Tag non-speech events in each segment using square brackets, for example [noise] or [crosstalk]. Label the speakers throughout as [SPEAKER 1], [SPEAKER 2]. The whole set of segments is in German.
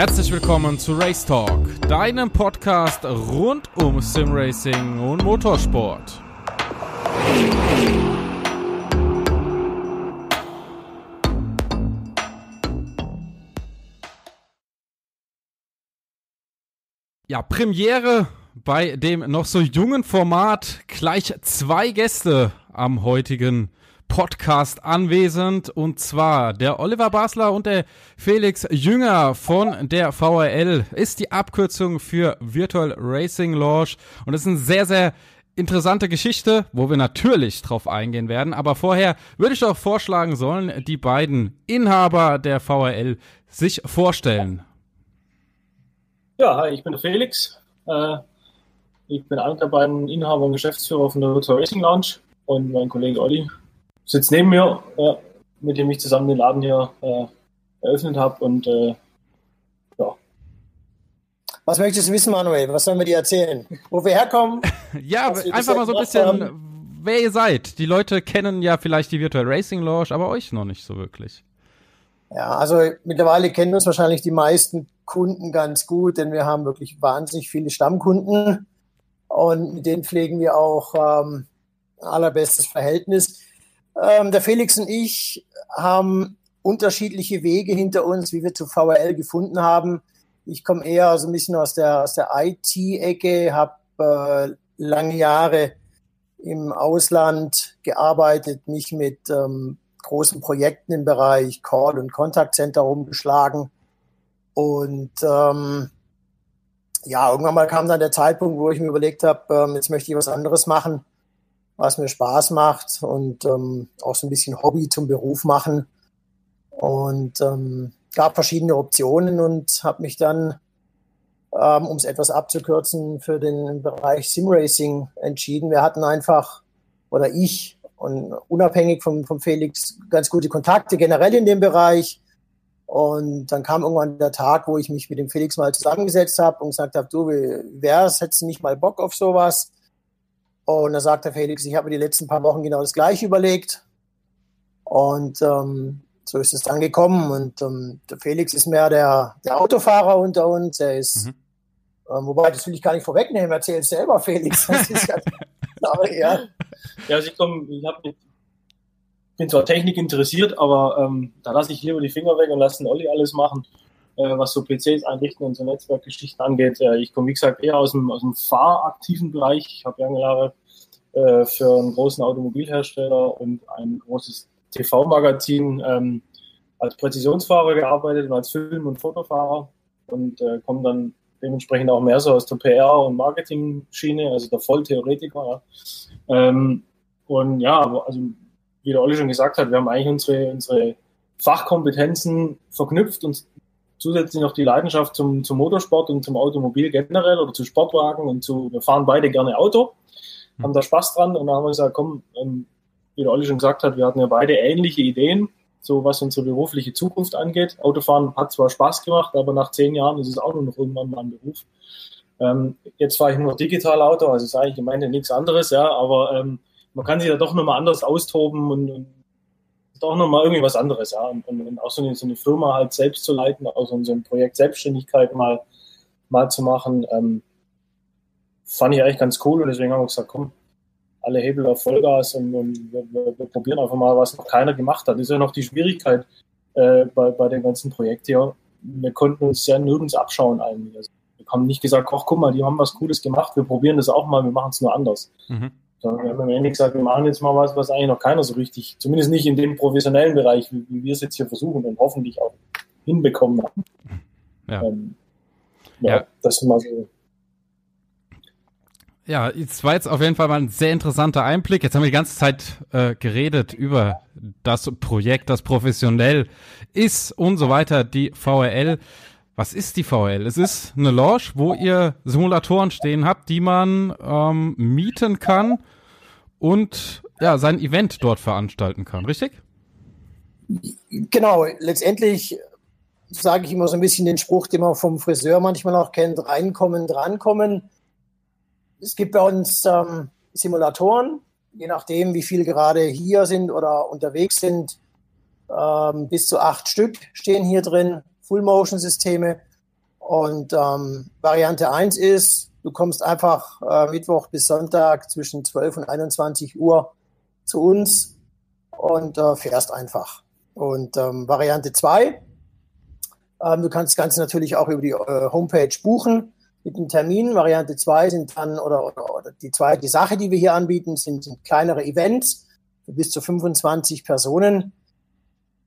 [SPEAKER 1] Herzlich willkommen zu Race Talk, deinem Podcast rund um Simracing und Motorsport. Ja, Premiere bei dem noch so jungen Format. Gleich zwei Gäste am heutigen Podcast anwesend und zwar der Oliver Basler und der Felix Jünger von der VRL ist die Abkürzung für Virtual Racing Launch und es ist eine sehr, sehr interessante Geschichte, wo wir natürlich drauf eingehen werden. Aber vorher würde ich doch vorschlagen sollen, die beiden Inhaber der VRL sich vorstellen.
[SPEAKER 2] Ja, hi, ich bin der Felix. Äh, ich bin einer der beiden Inhaber und Geschäftsführer von der Virtual Racing Lounge und mein Kollege Olli sitzt neben mir, äh, mit dem ich zusammen den Laden hier äh, eröffnet habe und äh, ja.
[SPEAKER 3] Was möchtest du wissen, Manuel? Was sollen wir dir erzählen? Wo wir herkommen? [laughs]
[SPEAKER 1] ja, einfach mal so ein bisschen, haben. wer ihr seid. Die Leute kennen ja vielleicht die Virtual Racing Lounge, aber euch noch nicht so wirklich.
[SPEAKER 3] Ja, also mittlerweile kennen uns wahrscheinlich die meisten Kunden ganz gut, denn wir haben wirklich wahnsinnig viele Stammkunden und mit denen pflegen wir auch ähm, allerbestes Verhältnis. Ähm, der Felix und ich haben unterschiedliche Wege hinter uns, wie wir zu VRL gefunden haben. Ich komme eher so ein bisschen aus der, aus der IT-Ecke, habe äh, lange Jahre im Ausland gearbeitet, mich mit ähm, großen Projekten im Bereich Call- und Contact Center rumgeschlagen. Und ähm, ja, irgendwann mal kam dann der Zeitpunkt, wo ich mir überlegt habe, ähm, jetzt möchte ich was anderes machen, was mir Spaß macht und ähm, auch so ein bisschen Hobby zum Beruf machen. Und ähm, gab verschiedene Optionen und habe mich dann, ähm, um es etwas abzukürzen, für den Bereich Simracing entschieden. Wir hatten einfach, oder ich, und unabhängig vom, vom Felix, ganz gute Kontakte generell in dem Bereich. Und dann kam irgendwann der Tag, wo ich mich mit dem Felix mal zusammengesetzt habe und gesagt habe, du, wie wär's, hättest nicht mal Bock auf sowas? Und da sagt der Felix, ich habe mir die letzten paar Wochen genau das gleiche überlegt. Und ähm, so ist es dann gekommen. Und ähm, der Felix ist mehr der, der Autofahrer unter uns. Er ist, mhm. ähm, wobei, das will ich gar nicht vorwegnehmen, erzähl es selber, Felix. Das ist ja, [laughs]
[SPEAKER 2] aber, ja. ja, also ich, komm, ich hab, bin zwar Technik interessiert, aber ähm, da lasse ich lieber die Finger weg und lasse den Olli alles machen, äh, was so PCs einrichten und so Netzwerkgeschichten angeht. Äh, ich komme, wie gesagt, eher aus dem, aus dem fahraktiven Bereich. Ich habe lange Jahre äh, für einen großen Automobilhersteller und ein großes TV-Magazin ähm, als Präzisionsfahrer gearbeitet und als Film- und Fotofahrer und äh, komme dann dementsprechend auch mehr so aus der PR- und Marketing-Schiene, also der Volltheoretiker. Ja. Ähm, und ja, also wie der Olli schon gesagt hat, wir haben eigentlich unsere, unsere Fachkompetenzen verknüpft und zusätzlich noch die Leidenschaft zum, zum Motorsport und zum Automobil generell oder zu Sportwagen und zu, wir fahren beide gerne Auto. Haben da Spaß dran und dann haben wir gesagt, komm, ähm, wie der Olli schon gesagt hat, wir hatten ja beide ähnliche Ideen, so was unsere berufliche Zukunft angeht. Autofahren hat zwar Spaß gemacht, aber nach zehn Jahren ist es auch nur noch irgendwann mal ein Beruf. Ähm, jetzt fahre ich nur digital Auto, also ist eigentlich im Endeffekt nichts anderes, ja, aber ähm, man kann sich da doch nochmal anders austoben und, und doch nochmal irgendwie was anderes, ja. Und, und auch so eine, so eine, Firma halt selbst zu leiten, also so ein Projekt Selbstständigkeit mal, mal zu machen, ähm, fand ich eigentlich ganz cool und deswegen haben wir gesagt, komm, alle Hebel auf Vollgas und, und wir, wir, wir, probieren einfach mal, was noch keiner gemacht hat. Das ist ja noch die Schwierigkeit äh, bei, bei dem ganzen Projekt hier. Wir konnten uns ja nirgends abschauen eigentlich. Also wir haben nicht gesagt, ach guck mal, die haben was Cooles gemacht, wir probieren das auch mal, wir machen es nur anders. Mhm. Sondern wir haben am Ende gesagt, wir machen jetzt mal was, was eigentlich noch keiner so richtig, zumindest nicht in dem professionellen Bereich, wie, wie wir es jetzt hier versuchen und hoffentlich auch hinbekommen haben. Ja. Ähm, ja, ja. Das ist mal so
[SPEAKER 1] ja, es war jetzt auf jeden Fall mal ein sehr interessanter Einblick. Jetzt haben wir die ganze Zeit äh, geredet über das Projekt, das professionell ist und so weiter, die VRL. Was ist die VRL? Es ist eine Lounge, wo ihr Simulatoren stehen habt, die man ähm, mieten kann und ja, sein Event dort veranstalten kann, richtig?
[SPEAKER 3] Genau, letztendlich sage ich immer so ein bisschen den Spruch, den man vom Friseur manchmal auch kennt, reinkommen, drankommen es gibt bei uns ähm, Simulatoren, je nachdem, wie viel gerade hier sind oder unterwegs sind. Ähm, bis zu acht Stück stehen hier drin, Full-Motion-Systeme. Und ähm, Variante 1 ist, du kommst einfach äh, Mittwoch bis Sonntag zwischen 12 und 21 Uhr zu uns und äh, fährst einfach. Und ähm, Variante 2, ähm, du kannst das Ganze natürlich auch über die äh, Homepage buchen mit einem Termin. Variante 2 sind dann, oder, oder, oder die zweite Sache, die wir hier anbieten, sind, sind kleinere Events für bis zu 25 Personen.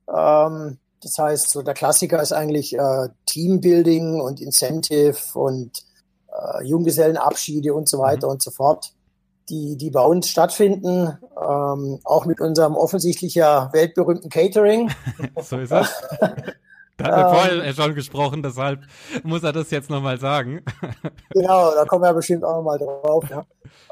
[SPEAKER 3] Ähm, das heißt, so der Klassiker ist eigentlich äh, Teambuilding und Incentive und äh, Junggesellenabschiede und so weiter mhm. und so fort, die, die bei uns stattfinden, ähm, auch mit unserem offensichtlich ja weltberühmten Catering. [laughs]
[SPEAKER 1] so ist es. [laughs] Da hat er vorher ähm. schon gesprochen, deshalb muss er das jetzt nochmal sagen. [laughs]
[SPEAKER 3] genau, da kommen wir bestimmt auch nochmal drauf. Ja.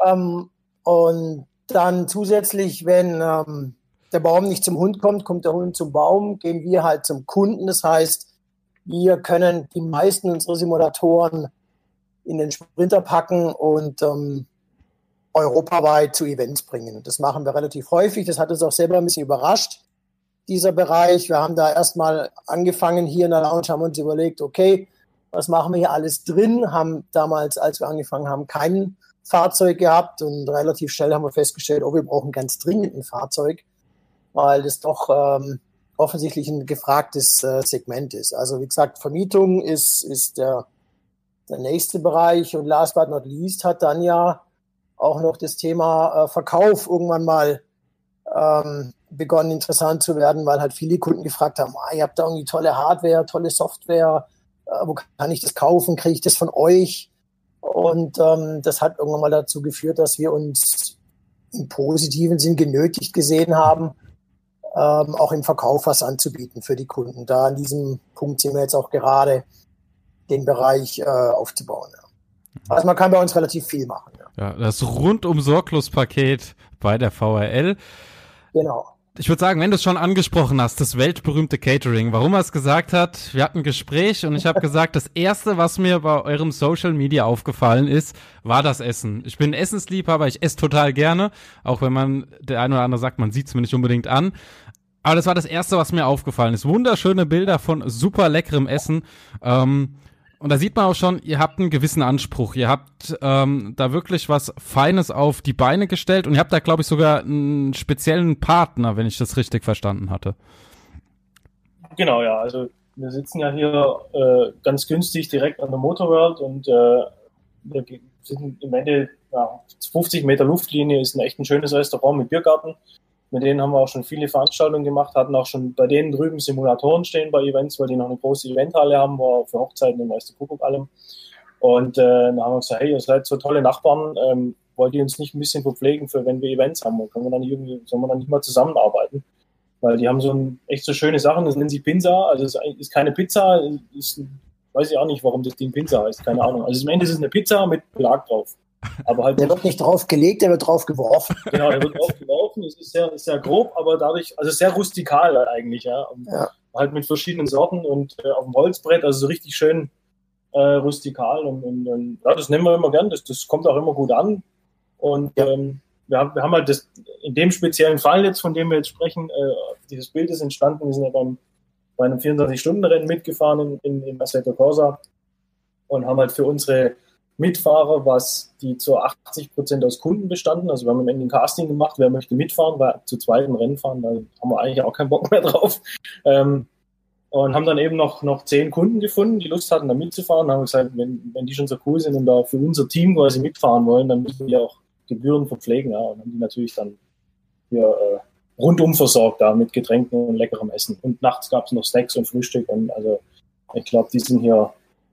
[SPEAKER 3] Ähm, und dann zusätzlich, wenn ähm, der Baum nicht zum Hund kommt, kommt der Hund zum Baum, gehen wir halt zum Kunden. Das heißt, wir können die meisten unserer Simulatoren in den Sprinter packen und ähm, europaweit zu Events bringen. Das machen wir relativ häufig. Das hat uns auch selber ein bisschen überrascht, dieser Bereich. Wir haben da erstmal angefangen hier in der Lounge, haben uns überlegt, okay, was machen wir hier alles drin? Haben damals, als wir angefangen haben, kein Fahrzeug gehabt und relativ schnell haben wir festgestellt, oh, wir brauchen ganz dringend ein Fahrzeug weil das doch ähm, offensichtlich ein gefragtes äh, Segment ist. Also wie gesagt, Vermietung ist, ist der, der nächste Bereich und last but not least hat dann ja auch noch das Thema äh, Verkauf irgendwann mal ähm, begonnen interessant zu werden, weil halt viele Kunden gefragt haben, ah, ihr habt da irgendwie tolle Hardware, tolle Software, äh, wo kann ich das kaufen, kriege ich das von euch? Und ähm, das hat irgendwann mal dazu geführt, dass wir uns im positiven Sinn genötigt gesehen haben, ähm, auch im Verkauf was anzubieten für die Kunden. Da an diesem Punkt sind wir jetzt auch gerade, den Bereich äh, aufzubauen. Ja. Also man kann bei uns relativ viel machen.
[SPEAKER 1] Ja, ja das rundum sorglos Paket bei der VRL.
[SPEAKER 3] Genau.
[SPEAKER 1] Ich würde sagen, wenn du es schon angesprochen hast, das weltberühmte Catering, warum er es gesagt hat, wir hatten ein Gespräch und ich habe gesagt, das erste, was mir bei eurem Social Media aufgefallen ist, war das Essen. Ich bin Essensliebhaber, ich esse total gerne, auch wenn man, der eine oder andere sagt, man sieht es mir nicht unbedingt an. Aber das war das erste, was mir aufgefallen ist. Wunderschöne Bilder von super leckerem Essen. Ähm, und da sieht man auch schon, ihr habt einen gewissen Anspruch. Ihr habt ähm, da wirklich was Feines auf die Beine gestellt und ihr habt da, glaube ich, sogar einen speziellen Partner, wenn ich das richtig verstanden hatte.
[SPEAKER 2] Genau, ja. Also wir sitzen ja hier äh, ganz günstig direkt an der Motorworld und äh, wir sind im Ende ja, 50 Meter Luftlinie, ist ein echt ein schönes Restaurant mit Biergarten. Mit denen haben wir auch schon viele Veranstaltungen gemacht, hatten auch schon bei denen drüben Simulatoren stehen bei Events, weil die noch eine große Eventhalle haben, wo für Hochzeiten und Meister Kuckuck allem. Und äh, dann haben wir gesagt, hey, ihr seid so tolle Nachbarn, ähm, wollt ihr uns nicht ein bisschen verpflegen für wenn wir Events haben? Können wir dann irgendwie, sollen wir dann nicht mal zusammenarbeiten? Weil die haben so ein, echt so schöne Sachen, das nennen sie Pinsa, also es ist keine Pizza, ist, weiß ich auch nicht, warum das Ding Pinsa heißt, keine Ahnung. Also im Ende ist es eine Pizza mit Belag drauf.
[SPEAKER 3] Aber halt der wird nicht drauf gelegt, der wird drauf geworfen. [laughs]
[SPEAKER 2] Genau, der wird drauf geworfen. Es ist sehr, sehr grob, aber dadurch, also sehr rustikal eigentlich, ja. ja. Halt mit verschiedenen Sorten und äh, auf dem Holzbrett, also so richtig schön äh, rustikal. Und, und, und, ja, das nehmen wir immer gern. Das, das kommt auch immer gut an. Und ja. ähm, wir, haben, wir haben halt das, in dem speziellen Fall jetzt, von dem wir jetzt sprechen, äh, dieses Bild ist entstanden. Wir sind ja beim, bei einem 24-Stunden-Rennen mitgefahren in, in, in Assetto Corsa und haben halt für unsere Mitfahrer, was die zu 80 Prozent aus Kunden bestanden. Also wir haben am Ende ein Casting gemacht, wer möchte mitfahren, weil zu zweiten Rennen fahren, da haben wir eigentlich auch keinen Bock mehr [laughs] drauf. Ähm, und haben dann eben noch, noch zehn Kunden gefunden, die Lust hatten, da mitzufahren. Dann haben gesagt, wenn, wenn die schon so cool sind und da für unser Team quasi mitfahren wollen, dann müssen wir auch Gebühren verpflegen. Ja. Und haben die natürlich dann hier äh, rundum versorgt da mit Getränken und leckerem Essen. Und nachts gab es noch Snacks und Frühstück. Und also ich glaube, die sind hier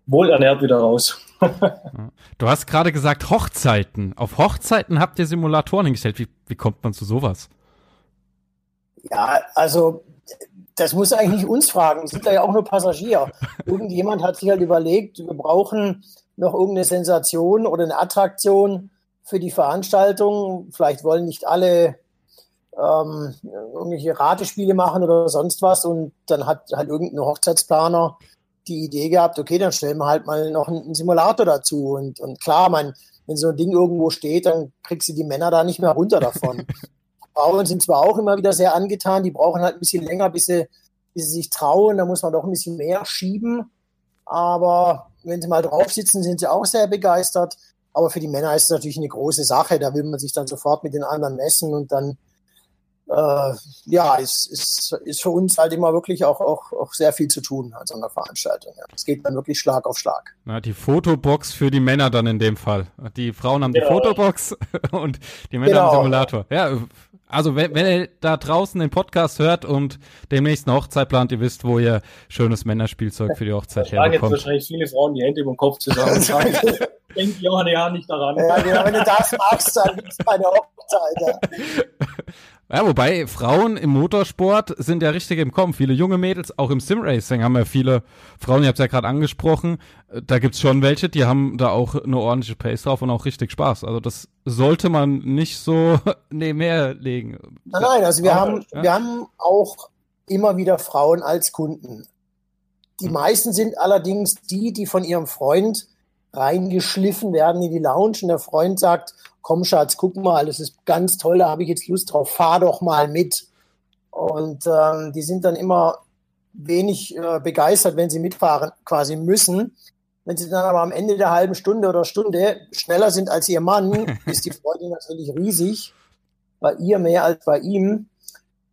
[SPEAKER 2] wohlernährt wieder raus.
[SPEAKER 1] du hast gerade gesagt Hochzeiten. Auf Hochzeiten habt ihr Simulatoren hingestellt. Wie, wie kommt man zu sowas?
[SPEAKER 3] Ja, also das muss eigentlich nicht uns fragen. Wir sind da ja auch nur Passagier. [laughs] Irgendjemand hat sich halt überlegt, wir brauchen noch irgendeine Sensation oder eine Attraktion für die Veranstaltung. Vielleicht wollen nicht alle ähm, irgendwelche Ratespiele machen oder sonst was. Und dann hat halt irgendein Hochzeitsplaner die Idee gehabt, okay, dann stellen wir halt mal noch einen Simulator dazu. Und, und klar, mein, wenn so ein Ding irgendwo steht, dann kriegst du die Männer da nicht mehr runter davon. [laughs] Frauen sind zwar auch immer wieder sehr angetan, die brauchen halt ein bisschen länger, bis sie, bis sie sich trauen, da muss man doch ein bisschen mehr schieben. Aber wenn sie mal drauf sitzen, sind sie auch sehr begeistert. Aber für die Männer ist es natürlich eine große Sache. Da will man sich dann sofort mit den anderen messen und dann äh, ja, ist, ist, ist für uns halt immer wirklich auch, auch, auch sehr viel zu tun an so einer Veranstaltung. Ja. Es geht dann wirklich Schlag auf Schlag.
[SPEAKER 1] Na, die Fotobox für die Männer dann in dem Fall. Die Frauen haben die genau. Fotobox [laughs] und die Männer genau. haben Simulator. Ja, also wenn, wenn ihr da draußen den Podcast hört und demnächst eine Hochzeit plant, ihr wisst, wo ihr schönes Männerspielzeug für die Hochzeit
[SPEAKER 2] herbekommt. Da jetzt wahrscheinlich viele Frauen die Hände über den Kopf zusammen und sagen, denkt Johann ja nicht daran. Ja,
[SPEAKER 3] wenn du das magst, dann gibt es keine Hochzeit. Ja. [laughs]
[SPEAKER 1] Ja, wobei Frauen im Motorsport sind ja richtig im Kommen. Viele junge Mädels, auch im Simracing haben ja viele Frauen, ihr habt es ja gerade angesprochen, da gibt's schon welche, die haben da auch eine ordentliche Pace drauf und auch richtig Spaß. Also das sollte man nicht so [laughs] nebenher legen.
[SPEAKER 3] Nein, nein, also wir, haben, ja? wir haben auch immer wieder Frauen als Kunden. Die hm. meisten sind allerdings die, die von ihrem Freund reingeschliffen werden in die Lounge und der Freund sagt, komm Schatz, guck mal, das ist ganz toll, da habe ich jetzt Lust drauf, fahr doch mal mit. Und ähm, die sind dann immer wenig äh, begeistert, wenn sie mitfahren quasi müssen. Wenn sie dann aber am Ende der halben Stunde oder Stunde schneller sind als ihr Mann, [laughs] ist die Freude natürlich riesig. Bei ihr mehr als bei ihm.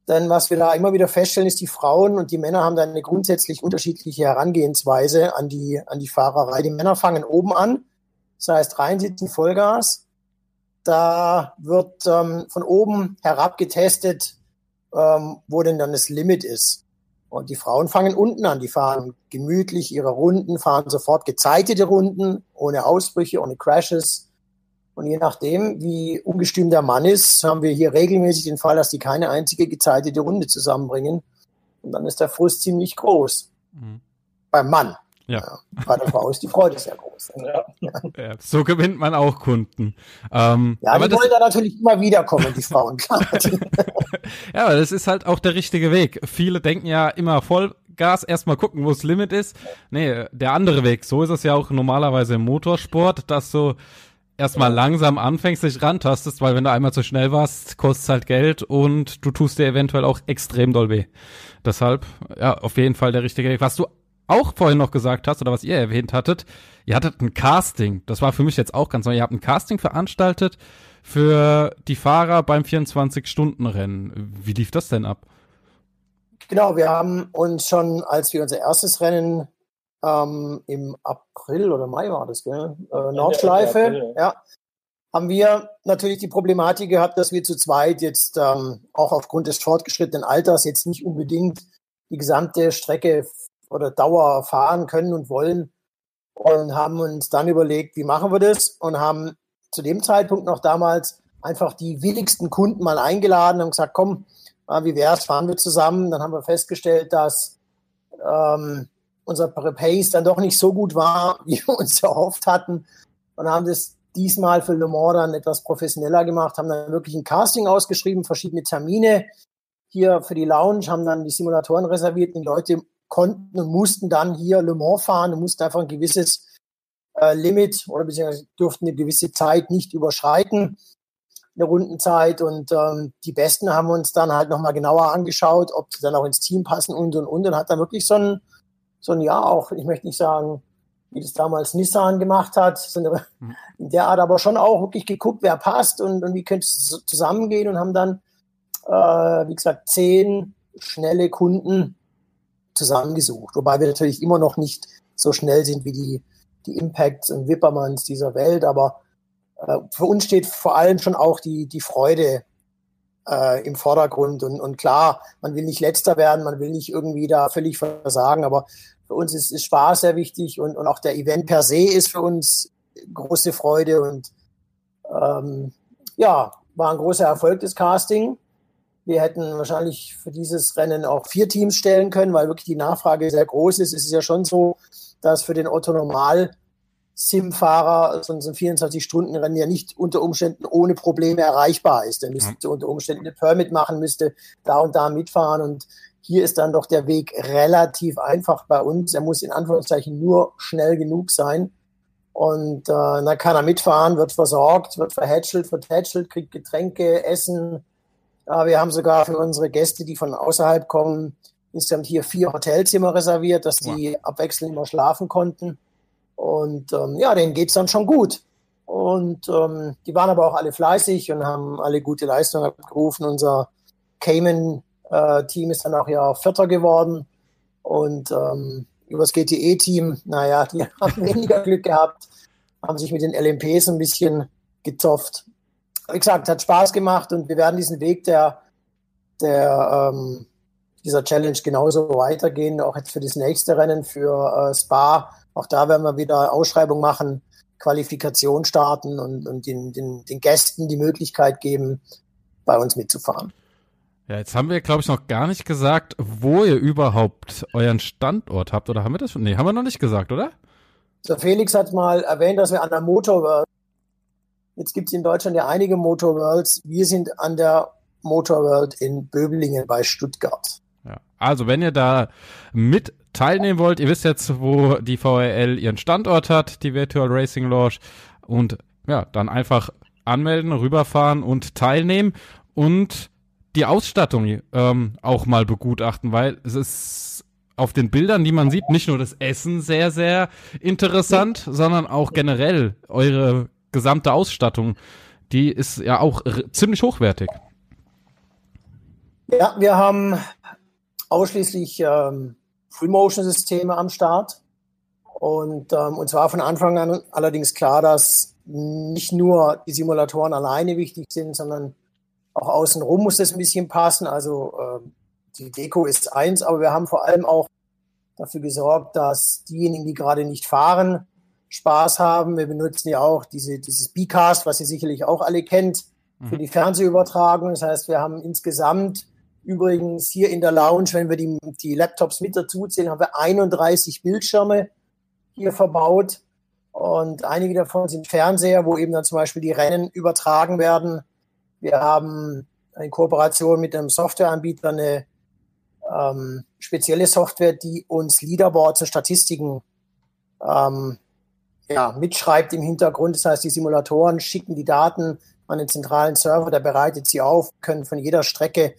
[SPEAKER 3] Denn was wir da immer wieder feststellen, ist, die Frauen und die Männer haben da eine grundsätzlich unterschiedliche Herangehensweise an die, an die Fahrerei. Die Männer fangen oben an, das heißt reinsitzen, Vollgas. Da wird ähm, von oben herab getestet, ähm, wo denn dann das Limit ist. Und die Frauen fangen unten an. Die fahren gemütlich ihre Runden, fahren sofort gezeitete Runden, ohne Ausbrüche, ohne Crashes. Und je nachdem, wie ungestüm der Mann ist, haben wir hier regelmäßig den Fall, dass die keine einzige gezeitete Runde zusammenbringen. Und dann ist der Frust ziemlich groß. Mhm. Beim Mann. Ja. Bei der Frau ist die Freude sehr groß. [laughs] Ja.
[SPEAKER 1] Ja, so gewinnt man auch Kunden. Ähm,
[SPEAKER 3] ja, aber die wollen da natürlich immer wieder kommen, die Frauen. [laughs]
[SPEAKER 1] ja, aber das ist halt auch der richtige Weg. Viele denken ja immer Vollgas, erstmal gucken, wo das Limit ist. Nee, der andere Weg. So ist es ja auch normalerweise im Motorsport, dass du erstmal langsam anfängst, dich rantastest, weil wenn du einmal zu schnell warst, kostet es halt Geld und du tust dir eventuell auch extrem doll weh. Deshalb, ja, auf jeden Fall der richtige Weg. Was du auch vorhin noch gesagt hast oder was ihr erwähnt hattet, ihr hattet ein Casting. Das war für mich jetzt auch ganz neu. Ihr habt ein Casting veranstaltet für die Fahrer beim 24-Stunden-Rennen. Wie lief das denn ab?
[SPEAKER 3] Genau, wir haben uns schon, als wir unser erstes Rennen ähm, im April oder Mai war das, gell? Äh, Nordschleife, ja, haben wir natürlich die Problematik gehabt, dass wir zu zweit jetzt ähm, auch aufgrund des fortgeschrittenen Alters jetzt nicht unbedingt die gesamte Strecke oder Dauer fahren können und wollen und haben uns dann überlegt, wie machen wir das und haben zu dem Zeitpunkt noch damals einfach die willigsten Kunden mal eingeladen und gesagt, komm, wie wär's, fahren wir zusammen. Dann haben wir festgestellt, dass ähm, unser Pace dann doch nicht so gut war, [laughs] wie wir uns erhofft hatten und haben das diesmal für Le Mans dann etwas professioneller gemacht, haben dann wirklich ein Casting ausgeschrieben, verschiedene Termine hier für die Lounge, haben dann die Simulatoren reserviert, die Leute konnten und mussten dann hier Le Mans fahren und mussten einfach ein gewisses äh, Limit oder beziehungsweise durften eine gewisse Zeit nicht überschreiten, eine Rundenzeit. Und ähm, die Besten haben uns dann halt nochmal genauer angeschaut, ob sie dann auch ins Team passen und und und. Und hat dann wirklich so ein, so ein Jahr auch, ich möchte nicht sagen, wie das damals Nissan gemacht hat, sondern mhm. in der Art aber schon auch wirklich geguckt, wer passt und, und wie könnte es zusammengehen und haben dann, äh, wie gesagt, zehn schnelle Kunden zusammengesucht. Wobei wir natürlich immer noch nicht so schnell sind wie die, die Impacts und Wippermanns dieser Welt, aber äh, für uns steht vor allem schon auch die, die Freude äh, im Vordergrund. Und, und klar, man will nicht letzter werden, man will nicht irgendwie da völlig versagen, aber für uns ist, ist Spaß sehr wichtig und, und auch der Event per se ist für uns große Freude und ähm, ja, war ein großer Erfolg des Casting. Wir hätten wahrscheinlich für dieses Rennen auch vier Teams stellen können, weil wirklich die Nachfrage sehr groß ist. Es ist ja schon so, dass für den Otto Normal Sim-Fahrer so ein 24-Stunden-Rennen ja nicht unter Umständen ohne Probleme erreichbar ist. Er müsste ja. unter Umständen eine Permit machen, müsste da und da mitfahren und hier ist dann doch der Weg relativ einfach bei uns. Er muss in Anführungszeichen nur schnell genug sein. Und äh, dann kann er mitfahren, wird versorgt, wird verhätschelt, vertätschelt, kriegt Getränke, Essen, ja, wir haben sogar für unsere Gäste, die von außerhalb kommen, insgesamt hier vier Hotelzimmer reserviert, dass die wow. abwechselnd immer schlafen konnten. Und ähm, ja, denen geht es dann schon gut. Und ähm, die waren aber auch alle fleißig und haben alle gute Leistungen abgerufen. Unser Cayman-Team äh, ist dann auch ja Vierter geworden. Und ähm, über das GTE-Team, naja, die [laughs] haben weniger Glück gehabt, haben sich mit den LMPs ein bisschen gezofft. Wie gesagt, hat Spaß gemacht und wir werden diesen Weg der, der ähm, dieser Challenge genauso weitergehen, auch jetzt für das nächste Rennen für äh, Spa. Auch da werden wir wieder Ausschreibung machen, Qualifikation starten und, und den, den, den Gästen die Möglichkeit geben, bei uns mitzufahren.
[SPEAKER 1] Ja, jetzt haben wir, glaube ich, noch gar nicht gesagt, wo ihr überhaupt euren Standort habt. Oder haben wir das schon? Nee, haben wir noch nicht gesagt, oder?
[SPEAKER 3] Der Felix hat mal erwähnt, dass wir an der Motorworld, jetzt gibt es in Deutschland ja einige Motorworlds, wir sind an der Motorworld in Böblingen bei Stuttgart.
[SPEAKER 1] Ja, also wenn ihr da mit teilnehmen wollt, ihr wisst jetzt, wo die VRL ihren Standort hat, die Virtual Racing Launch, und ja, dann einfach anmelden, rüberfahren und teilnehmen und die Ausstattung ähm, auch mal begutachten, weil es ist auf den Bildern, die man sieht, nicht nur das Essen sehr, sehr interessant, sondern auch generell eure gesamte Ausstattung. Die ist ja auch ziemlich hochwertig.
[SPEAKER 3] Ja, wir haben ausschließlich ähm, Full-Motion-Systeme am Start. Und ähm, uns war von Anfang an allerdings klar, dass nicht nur die Simulatoren alleine wichtig sind, sondern auch außenrum muss das ein bisschen passen. Also äh, die Deko ist eins, aber wir haben vor allem auch dafür gesorgt, dass diejenigen, die gerade nicht fahren, Spaß haben. Wir benutzen ja auch diese, dieses B-Cast, was ihr sicherlich auch alle kennt, für mhm. die Fernsehübertragung. Das heißt, wir haben insgesamt übrigens hier in der Lounge, wenn wir die, die Laptops mit dazu zählen, haben wir 31 Bildschirme hier verbaut. Und einige davon sind Fernseher, wo eben dann zum Beispiel die Rennen übertragen werden wir haben in Kooperation mit einem Softwareanbieter eine ähm, spezielle Software, die uns Leaderboards und Statistiken ähm, ja, mitschreibt im Hintergrund. Das heißt, die Simulatoren schicken die Daten an den zentralen Server, der bereitet sie auf, können von jeder Strecke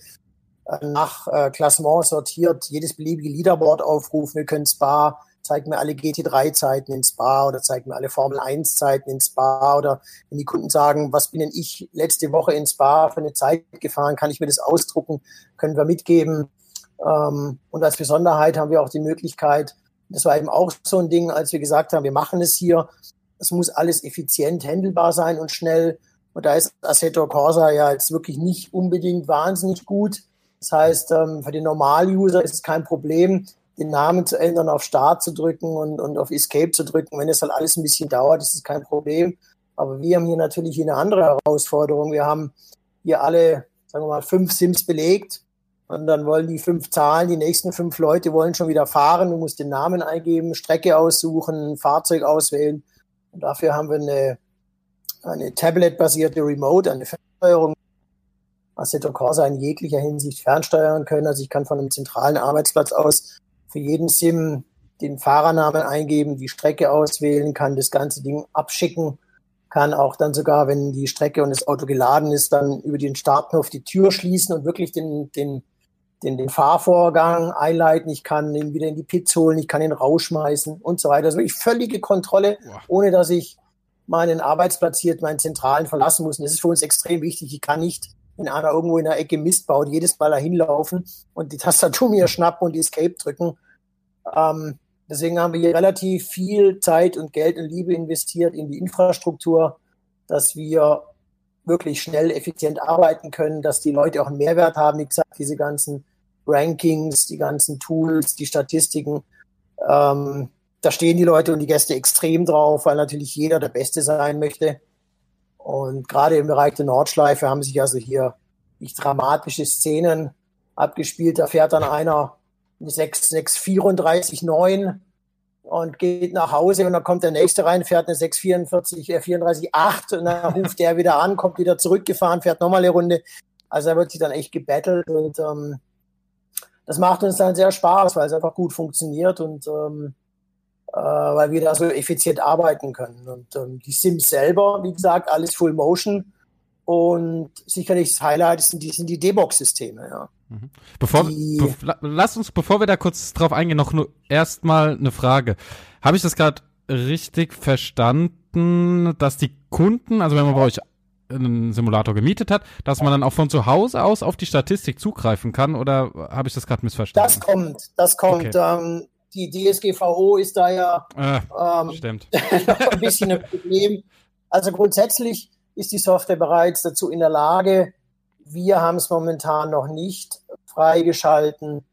[SPEAKER 3] äh, nach äh, Klassement sortiert jedes beliebige Leaderboard aufrufen. Wir können Spa zeigt mir alle GT3-Zeiten in Spa oder zeigt mir alle Formel-1-Zeiten in Spa oder wenn die Kunden sagen, was bin denn ich letzte Woche in Spa für eine Zeit gefahren, kann ich mir das ausdrucken, können wir mitgeben. Ähm, und als Besonderheit haben wir auch die Möglichkeit, das war eben auch so ein Ding, als wir gesagt haben, wir machen es hier, es muss alles effizient handelbar sein und schnell. Und da ist Assetto Corsa ja jetzt wirklich nicht unbedingt wahnsinnig gut. Das heißt, ähm, für den Normal-User ist es kein Problem, den Namen zu ändern, auf Start zu drücken und, und auf Escape zu drücken. Wenn es halt alles ein bisschen dauert, ist es kein Problem. Aber wir haben hier natürlich eine andere Herausforderung. Wir haben hier alle, sagen wir mal, fünf Sims belegt. Und dann wollen die fünf Zahlen, die nächsten fünf Leute wollen schon wieder fahren. Du musst den Namen eingeben, Strecke aussuchen, Fahrzeug auswählen. Und dafür haben wir eine, eine Tablet-basierte Remote, eine Fernsteuerung. Assetto Corsa in jeglicher Hinsicht fernsteuern können. Also ich kann von einem zentralen Arbeitsplatz aus für jeden Sim den Fahrernamen eingeben, die Strecke auswählen, kann das ganze Ding abschicken, kann auch dann sogar, wenn die Strecke und das Auto geladen ist, dann über den Startknopf die Tür schließen und wirklich den, den, den, den Fahrvorgang einleiten. Ich kann ihn wieder in die Pits holen, ich kann ihn rausschmeißen und so weiter. Also wirklich völlige Kontrolle, ohne dass ich meinen Arbeitsplatz hier, meinen Zentralen verlassen muss. Und das ist für uns extrem wichtig. Ich kann nicht wenn einer irgendwo in der Ecke Mist baut, jedes Mal dahin laufen und die Tastatur mir schnappen und die Escape drücken. Ähm, deswegen haben wir hier relativ viel Zeit und Geld und Liebe investiert in die Infrastruktur, dass wir wirklich schnell, effizient arbeiten können, dass die Leute auch einen Mehrwert haben. Wie gesagt, diese ganzen Rankings, die ganzen Tools, die Statistiken, ähm, da stehen die Leute und die Gäste extrem drauf, weil natürlich jeder der Beste sein möchte. Und gerade im Bereich der Nordschleife haben sich also hier nicht dramatische Szenen abgespielt. Da fährt dann einer 6, 6, 34, 9 und geht nach Hause und dann kommt der nächste rein, fährt eine 644, äh, 34, 8 und dann ruft der wieder an, kommt wieder zurückgefahren, fährt nochmal eine Runde. Also da wird sich dann echt gebettelt und ähm, das macht uns dann sehr Spaß, weil es einfach gut funktioniert und ähm, äh, weil wir da so effizient arbeiten können. Und ähm, die Sims selber, wie gesagt, alles Full Motion. Und sicherlich das Highlight sind die, sind die D-Box-Systeme. Ja.
[SPEAKER 1] Mhm. Bevor, be lass uns, bevor wir da kurz drauf eingehen, noch nur erstmal eine Frage. Habe ich das gerade richtig verstanden, dass die Kunden, also wenn man bei euch einen Simulator gemietet hat, dass man dann auch von zu Hause aus auf die Statistik zugreifen kann oder habe ich das gerade missverstanden?
[SPEAKER 3] Das kommt, das kommt. Ähm, die DSGVO ist da ja
[SPEAKER 1] äh,
[SPEAKER 3] ähm, [laughs] ein bisschen ein Problem. Also grundsätzlich ist die Software bereits dazu in der Lage. Wir haben es momentan noch nicht freigeschalten,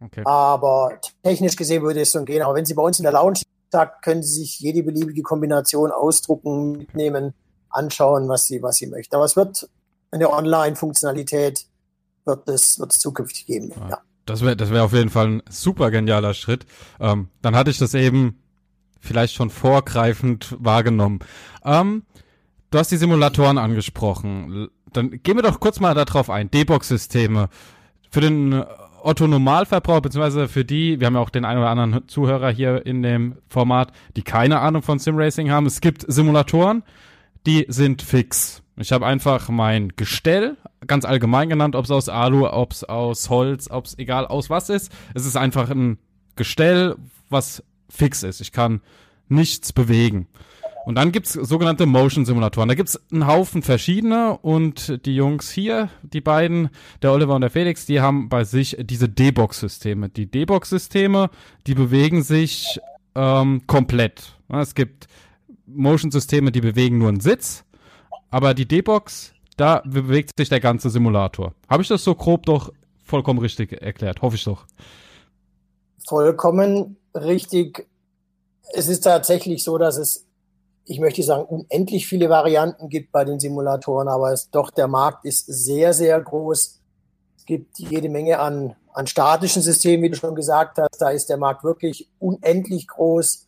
[SPEAKER 1] Okay.
[SPEAKER 3] aber technisch gesehen würde es so gehen. Aber wenn Sie bei uns in der Lounge sagt, können Sie sich jede beliebige Kombination ausdrucken, mitnehmen, anschauen, was Sie, was Sie möchten. Aber es wird eine Online-Funktionalität wird es, wird es zukünftig geben.
[SPEAKER 1] Ja.
[SPEAKER 3] Ja.
[SPEAKER 1] Das wäre das wär auf jeden Fall ein super genialer Schritt. Ähm, dann hatte ich das eben vielleicht schon vorgreifend wahrgenommen. Ähm, du hast die Simulatoren angesprochen. Dann gehen wir doch kurz mal darauf ein. D-Box-Systeme. Für den Otto Normalverbraucher, beziehungsweise für die, wir haben ja auch den einen oder anderen Zuhörer hier in dem Format, die keine Ahnung von Simracing haben. Es gibt Simulatoren, die sind fix. Ich habe einfach mein Gestell, ganz allgemein genannt, ob es aus Alu, ob es aus Holz, ob es egal aus was ist. Es ist einfach ein Gestell, was fix ist. Ich kann nichts bewegen. Und dann gibt's sogenannte Motion-Simulatoren. Da gibt's einen Haufen verschiedene und die Jungs hier, die beiden, der Oliver und der Felix, die haben bei sich diese D-Box-Systeme. Die D-Box-Systeme, die bewegen sich ähm, komplett. Es gibt Motion-Systeme, die bewegen nur einen Sitz, aber die D-Box, da bewegt sich der ganze Simulator. Habe ich das so grob doch vollkommen richtig erklärt? Hoffe ich doch.
[SPEAKER 3] Vollkommen richtig. Es ist tatsächlich so, dass es, ich möchte sagen, unendlich viele Varianten gibt bei den Simulatoren, aber es, doch der Markt ist sehr, sehr groß. Es gibt jede Menge an, an statischen Systemen, wie du schon gesagt hast. Da ist der Markt wirklich unendlich groß.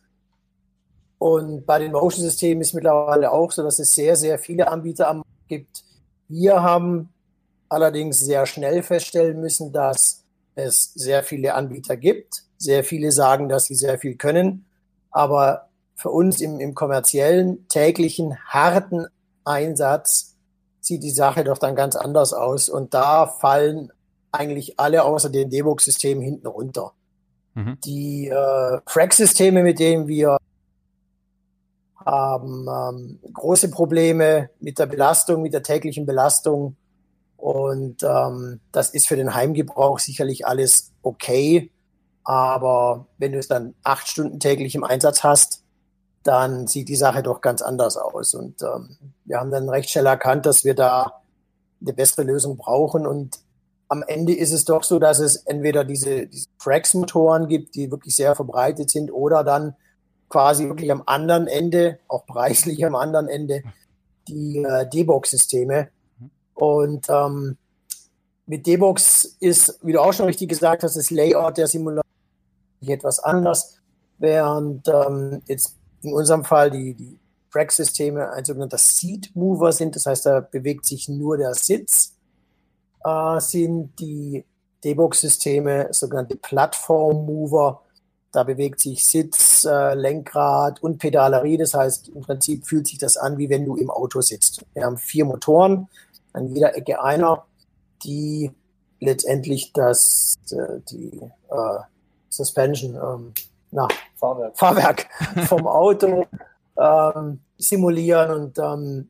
[SPEAKER 3] Und bei den Motion-Systemen ist mittlerweile auch so, dass es sehr, sehr viele Anbieter am Markt gibt. Wir haben allerdings sehr schnell feststellen müssen, dass es sehr viele Anbieter gibt. Sehr viele sagen, dass sie sehr viel können. Aber für uns im, im kommerziellen, täglichen, harten Einsatz sieht die Sache doch dann ganz anders aus. Und da fallen eigentlich alle außer den Debug-Systemen hinten runter.
[SPEAKER 1] Mhm.
[SPEAKER 3] Die äh, Frac-Systeme, mit denen wir haben ähm, große Probleme mit der Belastung, mit der täglichen Belastung. Und ähm, das ist für den Heimgebrauch sicherlich alles okay. Aber wenn du es dann acht Stunden täglich im Einsatz hast, dann sieht die Sache doch ganz anders aus. Und ähm, wir haben dann recht schnell erkannt, dass wir da eine bessere Lösung brauchen. Und am Ende ist es doch so, dass es entweder diese, diese Frax-Motoren gibt, die wirklich sehr verbreitet sind, oder dann quasi wirklich am anderen Ende, auch preislich am anderen Ende, die äh, D-Box-Systeme. Und ähm, mit D-Box ist, wie du auch schon richtig gesagt hast, das Layout der Simulation etwas anders, während ähm, jetzt in unserem Fall die, die Track-Systeme ein sogenannter Seat-Mover sind, das heißt, da bewegt sich nur der Sitz, äh, sind die D-Box-Systeme sogenannte Plattform-Mover, da bewegt sich Sitz, äh, Lenkrad und Pedalerie. Das heißt, im Prinzip fühlt sich das an, wie wenn du im Auto sitzt. Wir haben vier Motoren, an jeder Ecke einer, die letztendlich das, äh, die äh, Suspension, ähm, na,
[SPEAKER 2] Fahrwerk.
[SPEAKER 3] Fahrwerk [laughs] vom Auto ähm, simulieren und ähm,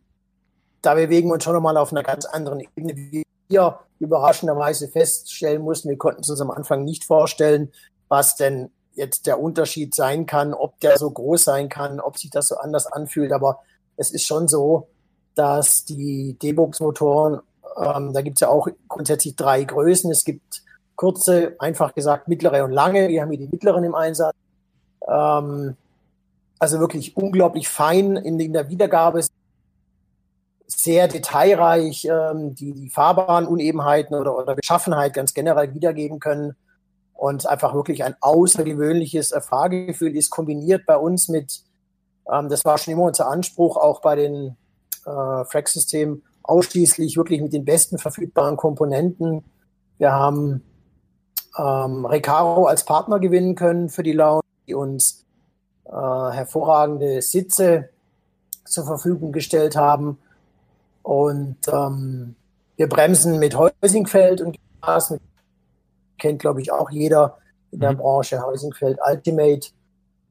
[SPEAKER 3] da bewegen wir uns schon nochmal auf einer ganz anderen Ebene, wie wir überraschenderweise feststellen mussten. Wir konnten es uns am Anfang nicht vorstellen, was denn jetzt der Unterschied sein kann, ob der so groß sein kann, ob sich das so anders anfühlt. Aber es ist schon so, dass die D-Box-Motoren, ähm, da gibt es ja auch grundsätzlich drei Größen. Es gibt kurze, einfach gesagt mittlere und lange. Wir haben hier die mittleren im Einsatz. Ähm, also wirklich unglaublich fein in, in der Wiedergabe, sehr detailreich, ähm, die die Fahrbahnunebenheiten oder, oder Beschaffenheit ganz generell wiedergeben können. Und einfach wirklich ein außergewöhnliches äh, Fahrgefühl ist, kombiniert bei uns mit, ähm, das war schon immer unser Anspruch, auch bei den äh, Frac-Systemen, ausschließlich wirklich mit den besten verfügbaren Komponenten. Wir haben ähm, Recaro als Partner gewinnen können für die Lounge, die uns äh, hervorragende Sitze zur Verfügung gestellt haben. Und ähm, wir bremsen mit Heusingfeld und Gas. Kennt, glaube ich, auch jeder in der mhm. Branche. Heusingfeld Ultimate.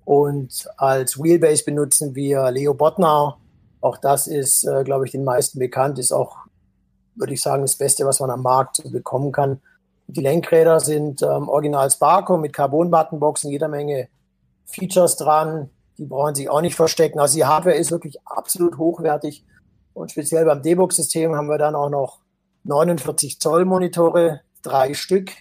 [SPEAKER 3] Und als Wheelbase benutzen wir Leo Bottner. Auch das ist, äh, glaube ich, den meisten bekannt. Ist auch, würde ich sagen, das Beste, was man am Markt bekommen kann. Die Lenkräder sind ähm, original Sparco mit Carbon-Buttonboxen, jeder Menge Features dran. Die brauchen sich auch nicht verstecken. Also die Hardware ist wirklich absolut hochwertig. Und speziell beim D-Box-System haben wir dann auch noch 49 Zoll Monitore, drei Stück.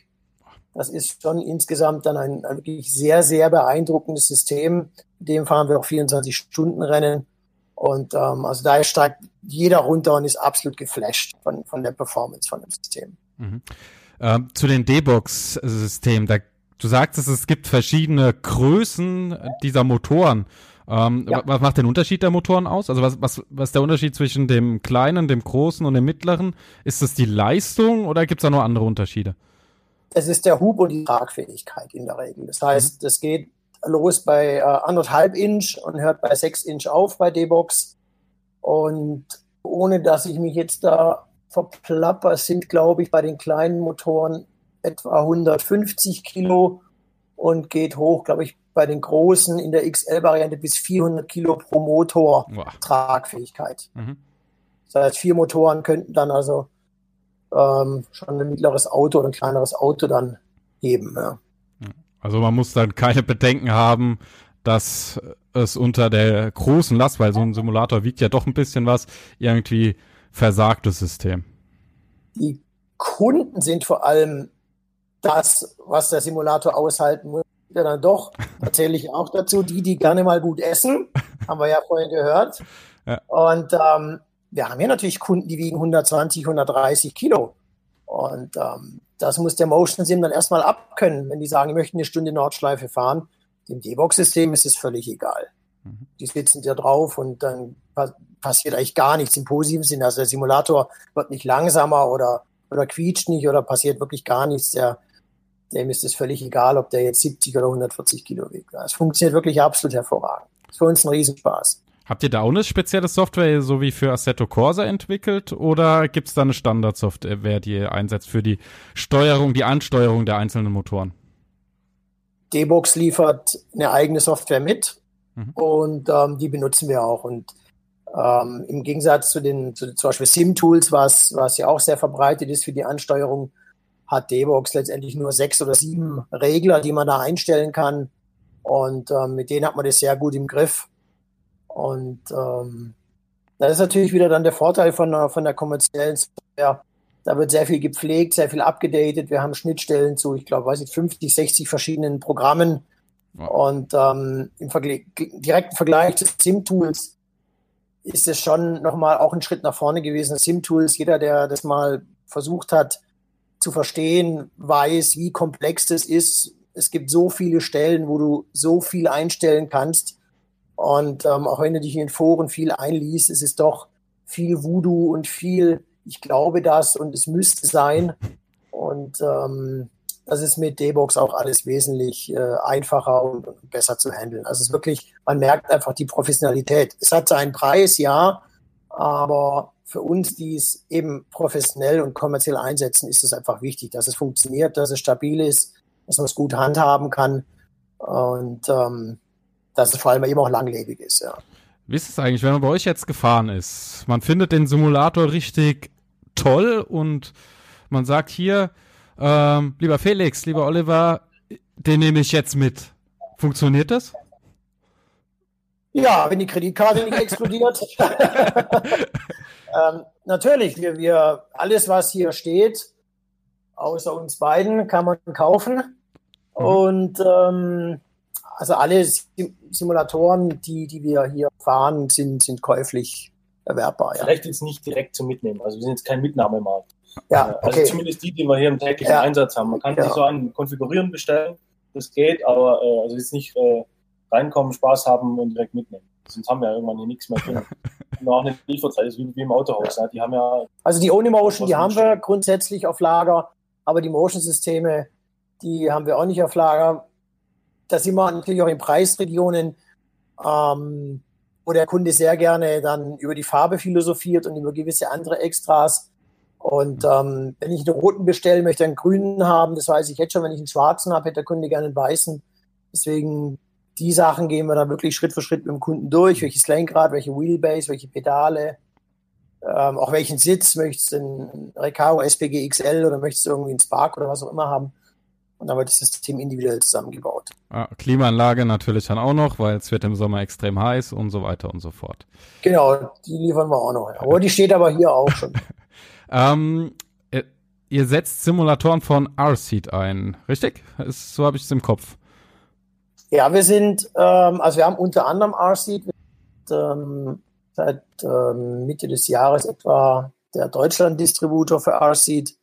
[SPEAKER 3] Das ist schon insgesamt dann ein, ein wirklich sehr, sehr beeindruckendes System. In dem fahren wir auch 24 Stunden Rennen. Und ähm, also da steigt jeder runter und ist absolut geflasht von, von der Performance von dem System.
[SPEAKER 1] Mhm. Ähm, zu den D-Box-Systemen, du sagtest, es gibt verschiedene Größen dieser Motoren. Ähm, ja. Was macht den Unterschied der Motoren aus? Also was, was, was ist der Unterschied zwischen dem kleinen, dem großen und dem mittleren? Ist es die Leistung oder gibt es da noch andere Unterschiede?
[SPEAKER 3] Es ist der Hub und die Tragfähigkeit in der Regel. Das heißt, es mhm. geht los bei äh, anderthalb Inch und hört bei sechs Inch auf bei D-Box. Und ohne dass ich mich jetzt da verplapper, sind, glaube ich, bei den kleinen Motoren etwa 150 Kilo und geht hoch, glaube ich, bei den großen in der XL-Variante bis 400 Kilo pro Motor wow. Tragfähigkeit. Mhm. Das heißt, vier Motoren könnten dann also ähm, schon ein mittleres Auto oder ein kleineres Auto dann heben. Ja.
[SPEAKER 1] Also man muss dann keine Bedenken haben, dass es unter der großen Last, weil so ein Simulator wiegt ja doch ein bisschen was, irgendwie versagtes System.
[SPEAKER 3] Die Kunden sind vor allem das, was der Simulator aushalten muss. Ja, dann doch, [laughs] erzähle ich auch dazu, die, die gerne mal gut essen, haben wir ja vorhin gehört. Ja. Und ähm, wir haben hier natürlich Kunden, die wiegen 120, 130 Kilo. Und ähm, das muss der Motion Sim dann erstmal abkönnen, wenn die sagen, ich möchte eine Stunde Nordschleife fahren. Dem D-Box-System ist es völlig egal. Mhm. Die sitzen da drauf und dann passiert eigentlich gar nichts im positiven Sinne. Also der Simulator wird nicht langsamer oder, oder quietscht nicht oder passiert wirklich gar nichts. Der, dem ist es völlig egal, ob der jetzt 70 oder 140 Kilo wiegt. Es funktioniert wirklich absolut hervorragend. Das ist für uns ein Riesenspaß.
[SPEAKER 1] Habt ihr da auch eine spezielle Software, so wie für Assetto Corsa entwickelt, oder gibt es da eine Standardsoftware, die ihr einsetzt für die Steuerung, die Ansteuerung der einzelnen Motoren?
[SPEAKER 3] D-Box liefert eine eigene Software mit mhm. und ähm, die benutzen wir auch. Und ähm, im Gegensatz zu den zu, zum Beispiel SIM-Tools, was, was ja auch sehr verbreitet ist für die Ansteuerung, hat D-Box letztendlich nur sechs oder sieben Regler, die man da einstellen kann. Und ähm, mit denen hat man das sehr gut im Griff. Und ähm, das ist natürlich wieder dann der Vorteil von der, von der kommerziellen Software. Da wird sehr viel gepflegt, sehr viel abgedatet. Wir haben Schnittstellen zu, ich glaube, weiß ich, 50, 60 verschiedenen Programmen. Ja. Und ähm, im Vergleich, direkten Vergleich zu SIM-Tools ist es schon nochmal auch ein Schritt nach vorne gewesen. SIM-Tools, jeder, der das mal versucht hat zu verstehen, weiß, wie komplex das ist. Es gibt so viele Stellen, wo du so viel einstellen kannst. Und ähm, auch wenn du dich in den Foren viel einliest, ist es doch viel Voodoo und viel, ich glaube das und es müsste sein. Und ähm, das ist mit D-Box auch alles wesentlich äh, einfacher und, und besser zu handeln. Also es ist wirklich, man merkt einfach die Professionalität. Es hat seinen Preis, ja, aber für uns, die es eben professionell und kommerziell einsetzen, ist es einfach wichtig, dass es funktioniert, dass es stabil ist, dass man es gut handhaben kann. Und ähm, dass es vor allem eben auch langlebig ist, ja.
[SPEAKER 1] Wie ist es eigentlich, wenn man bei euch jetzt gefahren ist? Man findet den Simulator richtig toll und man sagt hier, ähm, lieber Felix, lieber Oliver, den nehme ich jetzt mit. Funktioniert das?
[SPEAKER 3] Ja, wenn die Kreditkarte nicht explodiert. [laughs] ähm, natürlich, wir, wir, alles, was hier steht, außer uns beiden, kann man kaufen. Mhm. Und ähm, also alle Simulatoren, die, die wir hier fahren, sind, sind käuflich erwerbbar.
[SPEAKER 2] Ja. Vielleicht jetzt nicht direkt zum Mitnehmen. Also wir sind jetzt kein Mitnahmemarkt.
[SPEAKER 3] Ja,
[SPEAKER 2] äh, also zumindest die, die wir hier im täglichen ja. Einsatz haben. Man kann ja. sich so an Konfigurieren bestellen, das geht, aber äh, also jetzt nicht äh, reinkommen, Spaß haben und direkt mitnehmen. Sonst haben wir ja irgendwann hier nichts mehr drin. wir [laughs] auch eine Lieferzeit, das ist wie, wie im Autohaus. Ja. Die haben ja.
[SPEAKER 3] Also die Ohne Motion, die haben wir grundsätzlich auf Lager, aber die Motion-Systeme, die haben wir auch nicht auf Lager da sind wir natürlich auch in Preisregionen, ähm, wo der Kunde sehr gerne dann über die Farbe philosophiert und über gewisse andere Extras. Und ähm, wenn ich einen roten bestelle, möchte ich einen grünen haben. Das weiß ich jetzt schon. Wenn ich einen schwarzen habe, hätte der Kunde gerne einen weißen. Deswegen die Sachen gehen wir dann wirklich Schritt für Schritt mit dem Kunden durch. Welches Lenkrad, welche Wheelbase, welche Pedale, ähm, auch welchen Sitz. Möchtest du einen Recaro SPG XL oder möchtest du irgendwie einen Spark oder was auch immer haben? Und dann wird das System individuell zusammengebaut.
[SPEAKER 1] Ah, Klimaanlage natürlich dann auch noch, weil es wird im Sommer extrem heiß und so weiter und so fort.
[SPEAKER 3] Genau, die liefern wir auch noch. Aber die steht aber hier auch schon. [laughs]
[SPEAKER 1] ähm, ihr setzt Simulatoren von R-Seed ein, richtig? Ist, so habe ich es im Kopf.
[SPEAKER 3] Ja, wir sind, ähm, also wir haben unter anderem R-Seed ähm, seit ähm, Mitte des Jahres etwa der Deutschland-Distributor für R-Seed.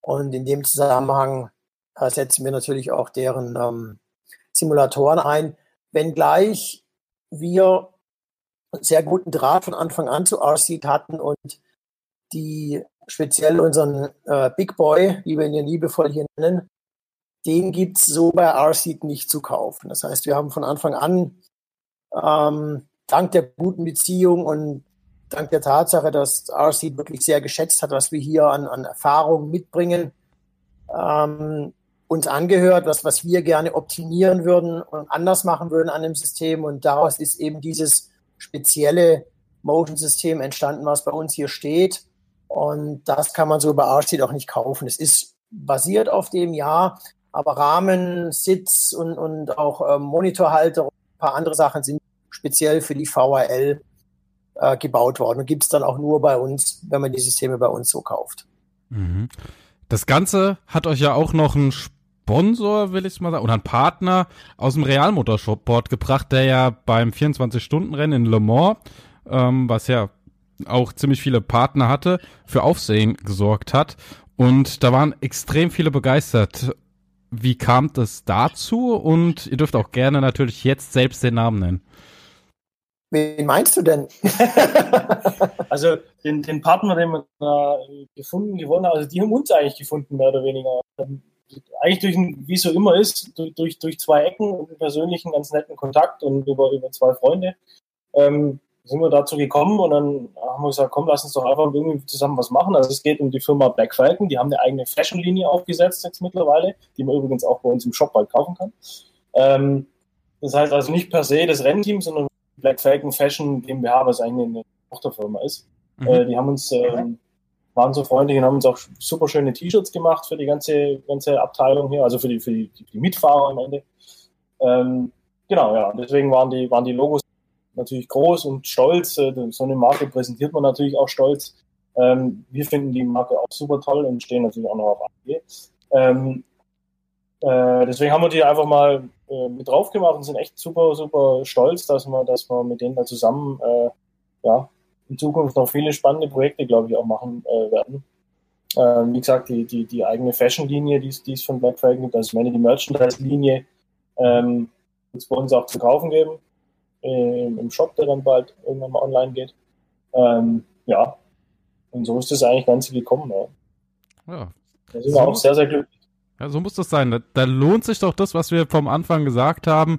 [SPEAKER 3] Und in dem Zusammenhang da setzen wir natürlich auch deren ähm, Simulatoren ein, wenngleich wir sehr guten Draht von Anfang an zu RSeed hatten und die speziell unseren äh, Big Boy, wie wir ihn ja liebevoll hier nennen, den gibt es so bei RSeed nicht zu kaufen. Das heißt, wir haben von Anfang an ähm, dank der guten Beziehung und dank der Tatsache, dass RSeed wirklich sehr geschätzt hat, was wir hier an, an Erfahrung mitbringen, ähm, uns angehört, was, was wir gerne optimieren würden und anders machen würden an dem System. Und daraus ist eben dieses spezielle Motion-System entstanden, was bei uns hier steht. Und das kann man so bei Archseed auch nicht kaufen. Es ist basiert auf dem, ja, aber Rahmen, Sitz und, und auch ähm, Monitorhalter und ein paar andere Sachen sind speziell für die VRL äh, gebaut worden und gibt es dann auch nur bei uns, wenn man die Systeme bei uns so kauft.
[SPEAKER 1] Mhm. Das Ganze hat euch ja auch noch ein Sponsor, will ich mal sagen, oder ein Partner aus dem Real Motorsport gebracht, der ja beim 24-Stunden-Rennen in Le Mans, ähm, was ja auch ziemlich viele Partner hatte, für Aufsehen gesorgt hat. Und da waren extrem viele begeistert. Wie kam das dazu? Und ihr dürft auch gerne natürlich jetzt selbst den Namen nennen.
[SPEAKER 3] Wen meinst du denn? [laughs]
[SPEAKER 2] also den, den Partner, den wir da gefunden, gewonnen haben, also die haben uns eigentlich gefunden, mehr oder weniger eigentlich durch, wie es so immer ist, durch, durch, durch zwei Ecken und einen persönlichen, ganz netten Kontakt und über, über zwei Freunde, ähm, sind wir dazu gekommen und dann haben wir gesagt, komm, lass uns doch einfach irgendwie zusammen was machen. Also es geht um die Firma Black Falcon, die haben eine eigene Fashion-Linie aufgesetzt jetzt mittlerweile, die man übrigens auch bei uns im Shop bald kaufen kann. Ähm, das heißt also nicht per se das Rennteam, sondern Black Falcon Fashion GmbH, was eigentlich eine Tochterfirma ist. Mhm. Äh, die haben uns ähm, waren so freundlich und haben uns auch super schöne T-Shirts gemacht für die ganze, ganze Abteilung hier, also für die, für die, die Mitfahrer am Ende. Ähm, genau, ja, deswegen waren die, waren die Logos natürlich groß und stolz. Äh, so eine Marke präsentiert man natürlich auch stolz. Ähm, wir finden die Marke auch super toll und stehen natürlich auch noch auf AG. Ähm, äh, deswegen haben wir die einfach mal äh, mit drauf gemacht und sind echt super, super stolz, dass wir, dass wir mit denen da zusammen äh, ja, in Zukunft noch viele spannende Projekte, glaube ich, auch machen äh, werden. Ähm, wie gesagt, die, die, die eigene Fashion-Linie, die es von Black Falcon gibt, also meine die Merchandise-Linie, ähm, wird es bei uns auch zu kaufen geben, äh, im Shop, der dann bald irgendwann mal online geht. Ähm, ja, und so ist das eigentlich ganz gekommen. Ja. ja. Da sind wir auch sehr, sehr glücklich.
[SPEAKER 1] Ja, so muss das sein. Da, da, lohnt sich doch das, was wir vom Anfang gesagt haben,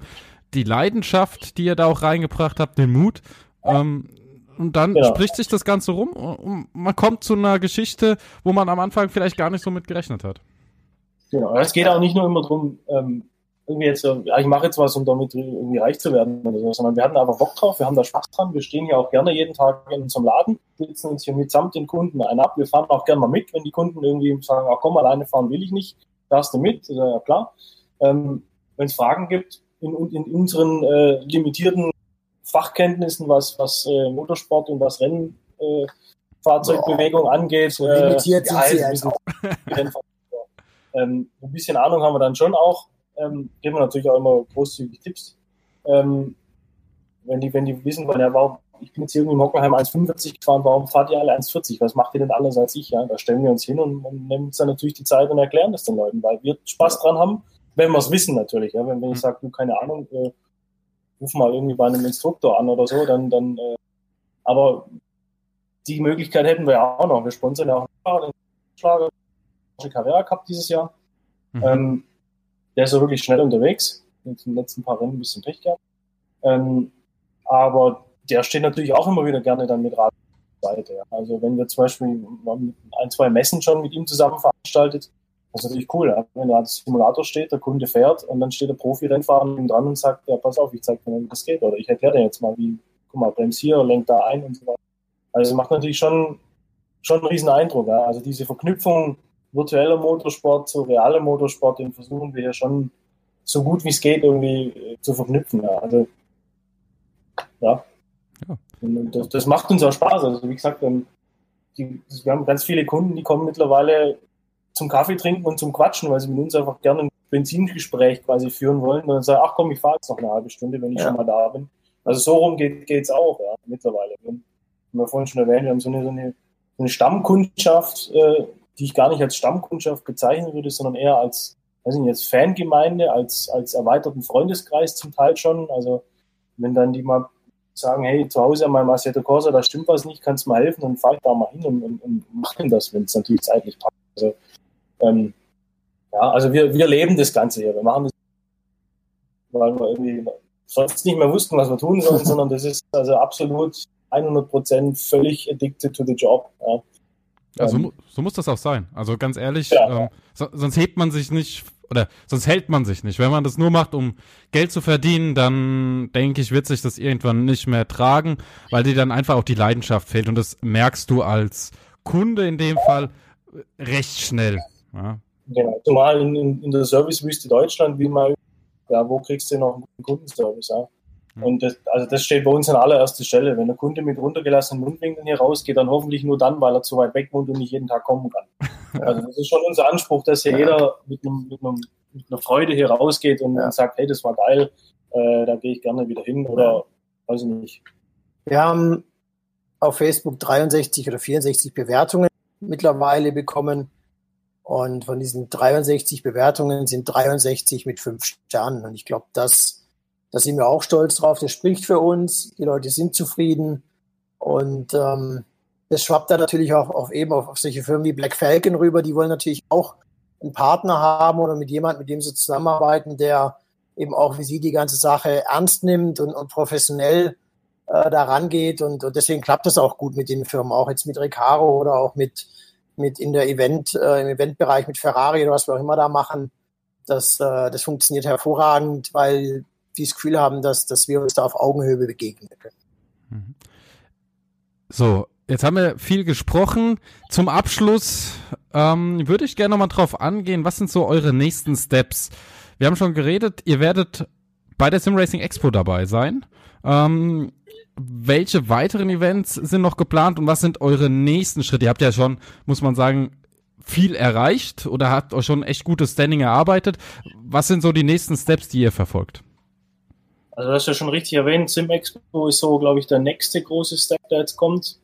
[SPEAKER 1] die Leidenschaft, die ihr da auch reingebracht habt, den Mut. Ähm, und dann ja. spricht sich das Ganze rum und man kommt zu einer Geschichte, wo man am Anfang vielleicht gar nicht so mit gerechnet hat.
[SPEAKER 2] Genau, es geht auch nicht nur immer darum, ähm, irgendwie jetzt, ja, ich mache jetzt was, um damit irgendwie reich zu werden oder so, sondern wir hatten einfach Bock drauf, wir haben da Spaß dran, wir stehen hier auch gerne jeden Tag in unserem Laden, sitzen uns hier mitsamt den Kunden ein ab, wir fahren auch gerne mal mit, wenn die Kunden irgendwie sagen, ach komm, alleine fahren will ich nicht, darfst du mit, ja klar. Ähm, wenn es Fragen gibt, in, in unseren äh, limitierten Fachkenntnissen, was, was äh, Motorsport und was Rennfahrzeugbewegung äh, angeht. So
[SPEAKER 3] äh, limitiert sind sie
[SPEAKER 2] also. [laughs] ähm, ein bisschen Ahnung haben wir dann schon auch. Ähm, geben wir natürlich auch immer großzügig Tipps. Ähm, wenn die, wenn die wissen, weil ja, warum, ich bin jetzt hier irgendwie in Hockenheim 1,45 gefahren, warum fahrt ihr alle 1,40? Was macht ihr denn anders als ich? Ja, da stellen wir uns hin und, und nehmen uns dann natürlich die Zeit und erklären das den Leuten, weil wir Spaß dran haben, wenn wir es wissen natürlich. Ja, wenn, wenn ich mhm. sage, du keine Ahnung, äh, ruf mal irgendwie bei einem Instruktor an oder so, dann, dann, äh, aber die Möglichkeit hätten wir ja auch noch. Wir sponsern ja auch den Schlager Carrera Cup dieses Jahr. Mhm. Ähm, der ist ja wirklich schnell unterwegs. In den letzten paar Rennen ein bisschen Pech gehabt. Ähm, aber der steht natürlich auch immer wieder gerne dann mit Rat Seite. Also wenn wir zum Beispiel ein, zwei Messen schon mit ihm zusammen veranstaltet, das ist natürlich cool, wenn da als Simulator steht, der Kunde fährt und dann steht der Profi-Rennfahrer neben dran und sagt, ja, pass auf, ich zeig dir, wie das geht. Oder ich erkläre dir jetzt mal, wie, guck mal, brems hier, lenk da ein und so weiter. Also macht natürlich schon, schon einen riesen Eindruck. Also diese Verknüpfung virtueller Motorsport zu realem Motorsport, den versuchen wir ja schon so gut wie es geht irgendwie äh, zu verknüpfen. Ja? Also, ja. ja. Das, das, macht uns auch Spaß. Also wie gesagt, ähm, die, wir haben ganz viele Kunden, die kommen mittlerweile zum Kaffee trinken und zum Quatschen, weil sie mit uns einfach gerne ein Benzingespräch quasi führen wollen. Und dann sagen, ach komm, ich fahre jetzt noch eine halbe Stunde, wenn ich ja. schon mal da bin. Also so rum geht es auch, ja, mittlerweile. Wir haben wir vorhin schon erwähnt, wir haben so eine, so eine, so eine Stammkundschaft, äh, die ich gar nicht als Stammkundschaft bezeichnen würde, sondern eher als, weiß nicht, jetzt Fangemeinde, als, als erweiterten Freundeskreis zum Teil schon. Also wenn dann die mal sagen, hey, zu Hause an meinem Assetto Corsa, da stimmt was nicht, kannst du mal helfen, dann fahre ich da mal hin und, und, und mache das, wenn es natürlich zeitlich passt. Also, ähm, ja, also wir, wir leben das Ganze hier. Wir machen das, weil wir irgendwie sonst nicht mehr wussten, was wir tun sollen, [laughs] sondern das ist also absolut 100 Prozent völlig addicted to the job. Ja.
[SPEAKER 1] Ja, so, ähm, so, muss das auch sein. Also ganz ehrlich, ja. ähm, so, sonst hebt man sich nicht oder sonst hält man sich nicht. Wenn man das nur macht, um Geld zu verdienen, dann denke ich, wird sich das irgendwann nicht mehr tragen, weil dir dann einfach auch die Leidenschaft fehlt und das merkst du als Kunde in dem Fall recht schnell. Ja.
[SPEAKER 2] Genau, zumal in, in, in der Servicewüste Deutschland, wie mal, ja, wo kriegst du noch einen Kundenservice? Ja? Und das, also das steht bei uns an allererster Stelle. Wenn der Kunde mit runtergelassenen Mundwinkeln hier rausgeht, dann hoffentlich nur dann, weil er zu weit weg wohnt und nicht jeden Tag kommen kann. [laughs] Also das ist schon unser Anspruch, dass hier ja. jeder mit, einem, mit, einem, mit, einer Freude hier rausgeht und, ja. sagt, hey, das war geil, äh, da gehe ich gerne wieder hin oder weiß ich nicht.
[SPEAKER 3] Wir haben auf Facebook 63 oder 64 Bewertungen mittlerweile bekommen. Und von diesen 63 Bewertungen sind 63 mit fünf Sternen. Und ich glaube, das da sind wir auch stolz drauf. Das spricht für uns. Die Leute sind zufrieden. Und ähm, das schwappt da natürlich auch auf eben auf, auf solche Firmen wie Black Falcon rüber. Die wollen natürlich auch einen Partner haben oder mit jemandem, mit dem sie zusammenarbeiten, der eben auch wie sie die ganze Sache ernst nimmt und, und professionell äh, da rangeht. Und, und deswegen klappt das auch gut mit den Firmen, auch jetzt mit Recaro oder auch mit, mit in der Event, äh, im Eventbereich mit Ferrari oder was wir auch immer da machen. Das, äh, das funktioniert hervorragend, weil die das Gefühl haben, dass, dass wir uns da auf Augenhöhe begegnen können. Mhm.
[SPEAKER 1] So, jetzt haben wir viel gesprochen. Zum Abschluss ähm, würde ich gerne nochmal drauf angehen, was sind so eure nächsten Steps? Wir haben schon geredet, ihr werdet bei der Sim Racing Expo dabei sein. Ähm, welche weiteren Events sind noch geplant und was sind eure nächsten Schritte? Ihr habt ja schon, muss man sagen, viel erreicht oder habt euch schon echt gutes Standing erarbeitet. Was sind so die nächsten Steps, die ihr verfolgt?
[SPEAKER 2] Also das ist ja schon richtig erwähnt, Sim Expo ist so, glaube ich, der nächste große Step, der jetzt kommt.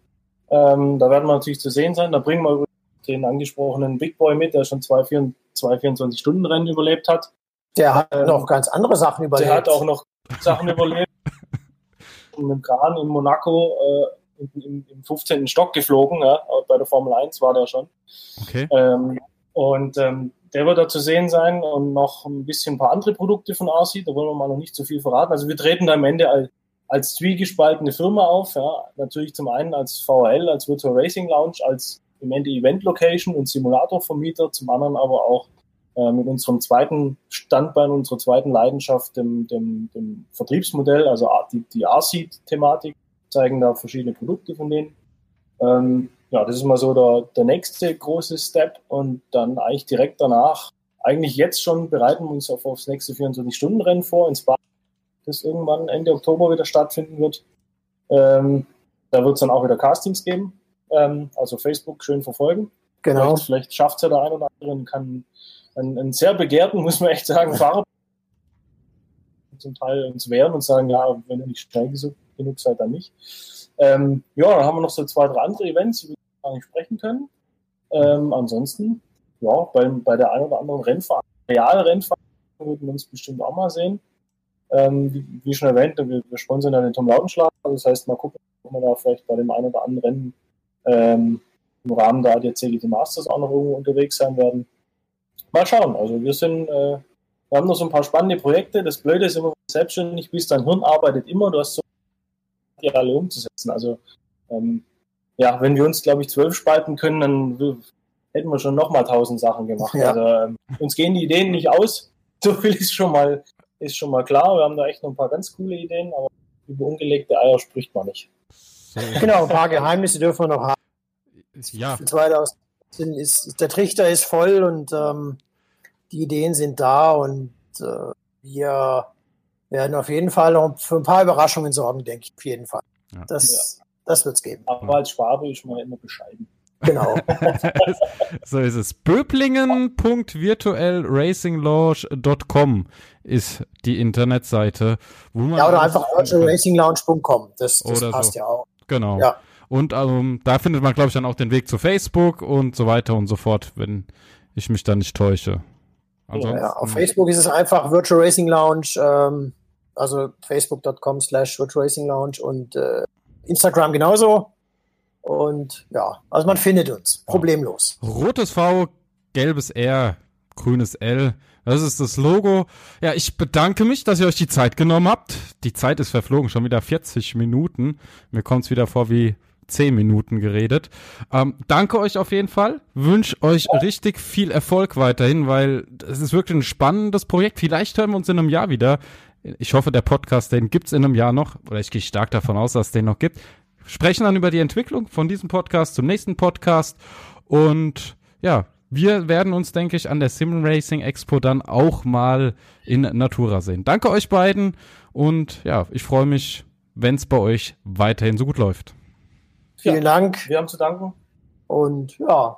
[SPEAKER 2] Ähm, da werden wir natürlich zu sehen sein. Da bringen wir den angesprochenen Big Boy mit, der schon zwei, 24-Stunden-Rennen überlebt hat.
[SPEAKER 3] Der hat ähm, noch ganz andere Sachen überlebt.
[SPEAKER 2] Der hat auch noch Sachen überlebt. [laughs] Mit dem Kran in Monaco äh, im, im, 15. Stock geflogen, ja, bei der Formel 1 war der schon.
[SPEAKER 1] Okay.
[SPEAKER 2] Ähm, und ähm, der wird da zu sehen sein und noch ein bisschen ein paar andere Produkte von RC, da wollen wir mal noch nicht so viel verraten. Also wir treten da am Ende als, als zwiegespaltene Firma auf, ja. Natürlich zum einen als VRL, als Virtual Racing Lounge, als im Ende Event Location und Simulatorvermieter, zum anderen aber auch äh, mit unserem zweiten Standbein, unserer zweiten Leidenschaft, dem, dem, dem Vertriebsmodell, also die, die RC-Thematik, zeigen da verschiedene Produkte von denen. Ähm, ja, das ist mal so der, der nächste große Step und dann eigentlich direkt danach, eigentlich jetzt schon bereiten wir uns auf aufs nächste 24-Stunden-Rennen vor ins Spa, das irgendwann Ende Oktober wieder stattfinden wird. Ähm, da wird es dann auch wieder Castings geben, ähm, also Facebook schön verfolgen.
[SPEAKER 3] Genau.
[SPEAKER 2] Vielleicht, vielleicht schafft es ja der ein oder andere und kann einen, einen sehr begehrten, muss man echt sagen, Fahrer zum Teil uns wehren und sagen, ja, wenn ihr nicht schnell genug seid, dann nicht. Ähm, ja, dann haben wir noch so zwei, drei andere Events, über die wir gar nicht sprechen können. Ähm, ansonsten, ja, bei, bei der einen oder anderen Rennfahrt, reale Rennfahrt, würden wir uns bestimmt auch mal sehen. Ähm, wie, wie, schon erwähnt, wir, wir sponsern ja den Tom Lautenschlag. Das heißt, mal gucken, ob wir da vielleicht bei dem einen oder anderen Rennen ähm, im Rahmen der ADAC GT Masters auch noch irgendwo unterwegs sein werden. Mal schauen. Also wir sind, äh, wir haben noch so ein paar spannende Projekte. Das Blöde ist immer selbstständig bist, dein Hirn arbeitet immer. Du hast so die alle umzusetzen. Also ähm, ja, wenn wir uns, glaube ich, zwölf spalten können, dann hätten wir schon nochmal tausend Sachen gemacht. Ja. Also ähm, uns gehen die Ideen nicht aus. [laughs] So viel ist schon mal, ist schon mal klar. Wir haben da echt noch ein paar ganz coole Ideen, aber über ungelegte Eier spricht man nicht.
[SPEAKER 3] Genau, ein paar Geheimnisse dürfen wir noch haben.
[SPEAKER 1] Ja.
[SPEAKER 3] 2000 ist, der Trichter ist voll und ähm, die Ideen sind da und äh, wir werden auf jeden Fall noch für ein paar Überraschungen sorgen, denke ich, auf jeden Fall. Ja. Das, ja. das wird es geben.
[SPEAKER 2] Aber als Schwabe ist man immer bescheiden.
[SPEAKER 3] Genau. [laughs]
[SPEAKER 1] so ist es. Böblingen.virtuellracinglaunch.com ist die Internetseite,
[SPEAKER 3] wo man. Ja, oder einfach virtualracinglaunch.com. Das, das passt so. ja auch.
[SPEAKER 1] Genau. Ja. Und ähm, da findet man, glaube ich, dann auch den Weg zu Facebook und so weiter und so fort, wenn ich mich da nicht täusche.
[SPEAKER 3] Ja, auf Facebook ist es einfach Virtual Racing Lounge, ähm, also facebook.com slash Lounge und äh, Instagram genauso. Und ja, also man findet uns. Problemlos.
[SPEAKER 1] Rotes V, gelbes R, grünes L. Das ist das Logo. Ja, ich bedanke mich, dass ihr euch die Zeit genommen habt. Die Zeit ist verflogen, schon wieder 40 Minuten. Mir kommt es wieder vor wie 10 Minuten geredet. Ähm, danke euch auf jeden Fall. Wünsche euch richtig viel Erfolg weiterhin, weil es ist wirklich ein spannendes Projekt. Vielleicht hören wir uns in einem Jahr wieder. Ich hoffe, der Podcast, den gibt's in einem Jahr noch. Oder ich gehe stark davon aus, dass es den noch gibt sprechen dann über die Entwicklung von diesem Podcast zum nächsten Podcast. Und ja, wir werden uns, denke ich, an der Sim Racing Expo dann auch mal in Natura sehen. Danke euch beiden und ja, ich freue mich, wenn es bei euch weiterhin so gut läuft.
[SPEAKER 3] Vielen ja, Dank.
[SPEAKER 2] Wir haben zu danken.
[SPEAKER 3] Und ja,